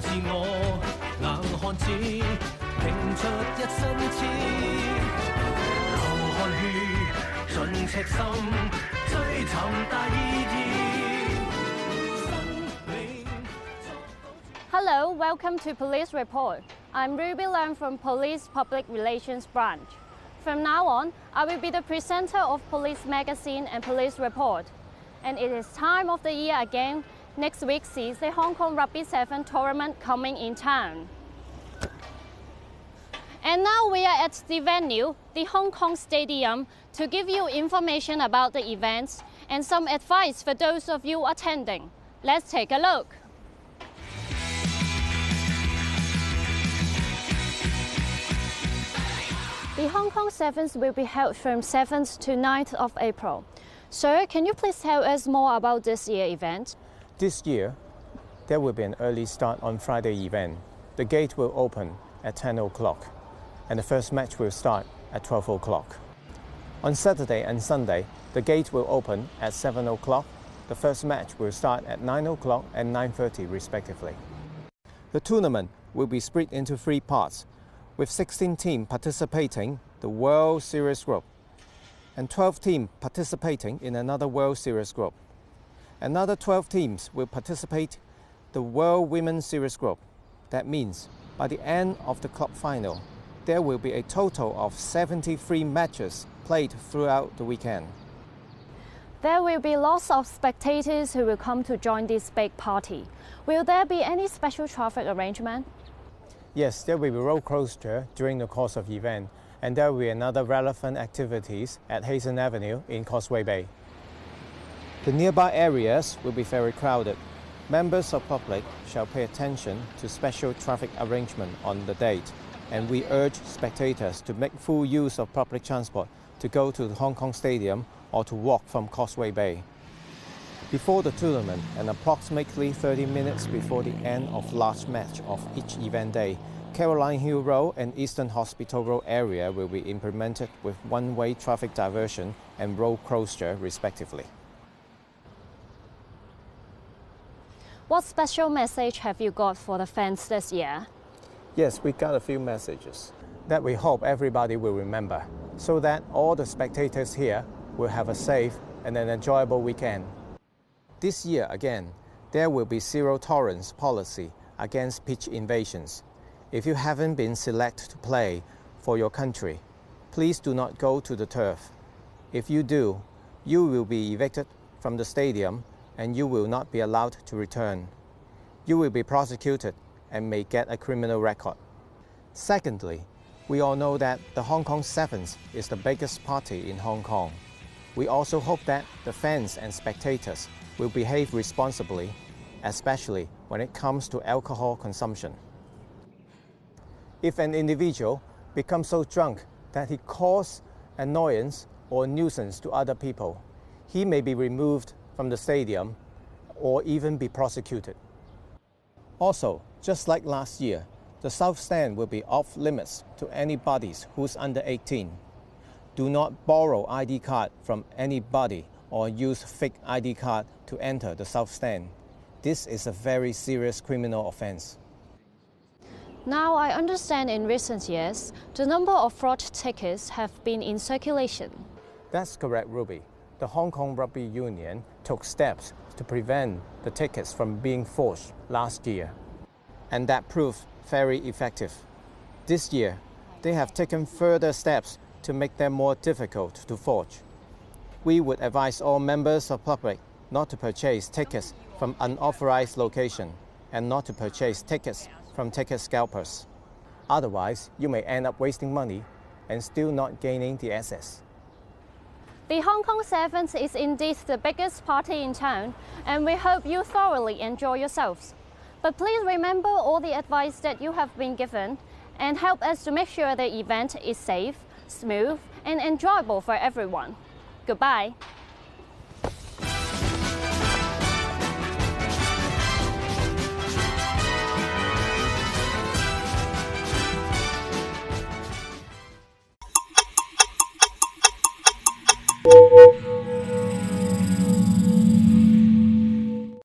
自我，硬汉子，拼出一身刺，流汗血，尽赤心，追寻大意义。生命 Hello, welcome to Police Report. I'm Ruby Lam from Police Public Relations Branch. From now on, I will be the presenter of Police Magazine and Police Report. And it is time of the year again. Next week sees the Hong Kong Rugby 7 tournament coming in town. And now we are at the venue, the Hong Kong Stadium, to give you information about the events and some advice for those of you attending. Let's take a look. The Hong Kong Sevens will be held from 7th to 9th of April. Sir, can you please tell us more about this year's event? This year, there will be an early start on Friday event. The gate will open at 10 o'clock and the first match will start at 12 o'clock. On Saturday and Sunday, the gate will open at 7 o'clock. The first match will start at 9 o'clock and 9.30 respectively. The tournament will be split into three parts, with 16 teams participating the World Series group and 12 teams participating in another World Series group. Another 12 teams will participate the World Women's Series group. That means by the end of the club final, there will be a total of 73 matches played throughout the weekend. There will be lots of spectators who will come to join this big party. Will there be any special traffic arrangement? Yes, there will be road closure during the course of the event, and there will be another relevant activities at Hysan Avenue in Causeway Bay. The nearby areas will be very crowded. Members of public shall pay attention to special traffic arrangement on the date, and we urge spectators to make full use of public transport to go to the Hong Kong Stadium or to walk from Causeway Bay. Before the tournament and approximately 30 minutes before the end of last match of each event day, Caroline Hill Road and Eastern Hospital Road area will be implemented with one-way traffic diversion and road closure respectively. What special message have you got for the fans this year? Yes, we got a few messages that we hope everybody will remember so that all the spectators here will have a safe and an enjoyable weekend. This year again, there will be zero tolerance policy against pitch invasions. If you haven't been selected to play for your country, please do not go to the turf. If you do, you will be evicted from the stadium and you will not be allowed to return. You will be prosecuted and may get a criminal record. Secondly, we all know that the Hong Kong Sevens is the biggest party in Hong Kong. We also hope that the fans and spectators will behave responsibly, especially when it comes to alcohol consumption. If an individual becomes so drunk that he causes annoyance or nuisance to other people, he may be removed from the stadium or even be prosecuted. Also, just like last year, the South Stand will be off limits to anybody who's under 18. Do not borrow ID card from anybody or use fake ID card to enter the South Stand. This is a very serious criminal offense. Now, I understand in recent years, the number of fraud tickets have been in circulation. That's correct, Ruby. The Hong Kong Rugby Union took steps to prevent the tickets from being forged last year, and that proved very effective. This year, they have taken further steps to make them more difficult to forge. We would advise all members of public not to purchase tickets from unauthorized location and not to purchase tickets from ticket scalpers. Otherwise, you may end up wasting money and still not gaining the access. The Hong Kong Sevens is indeed the biggest party in town, and we hope you thoroughly enjoy yourselves. But please remember all the advice that you have been given and help us to make sure the event is safe, smooth, and enjoyable for everyone. Goodbye.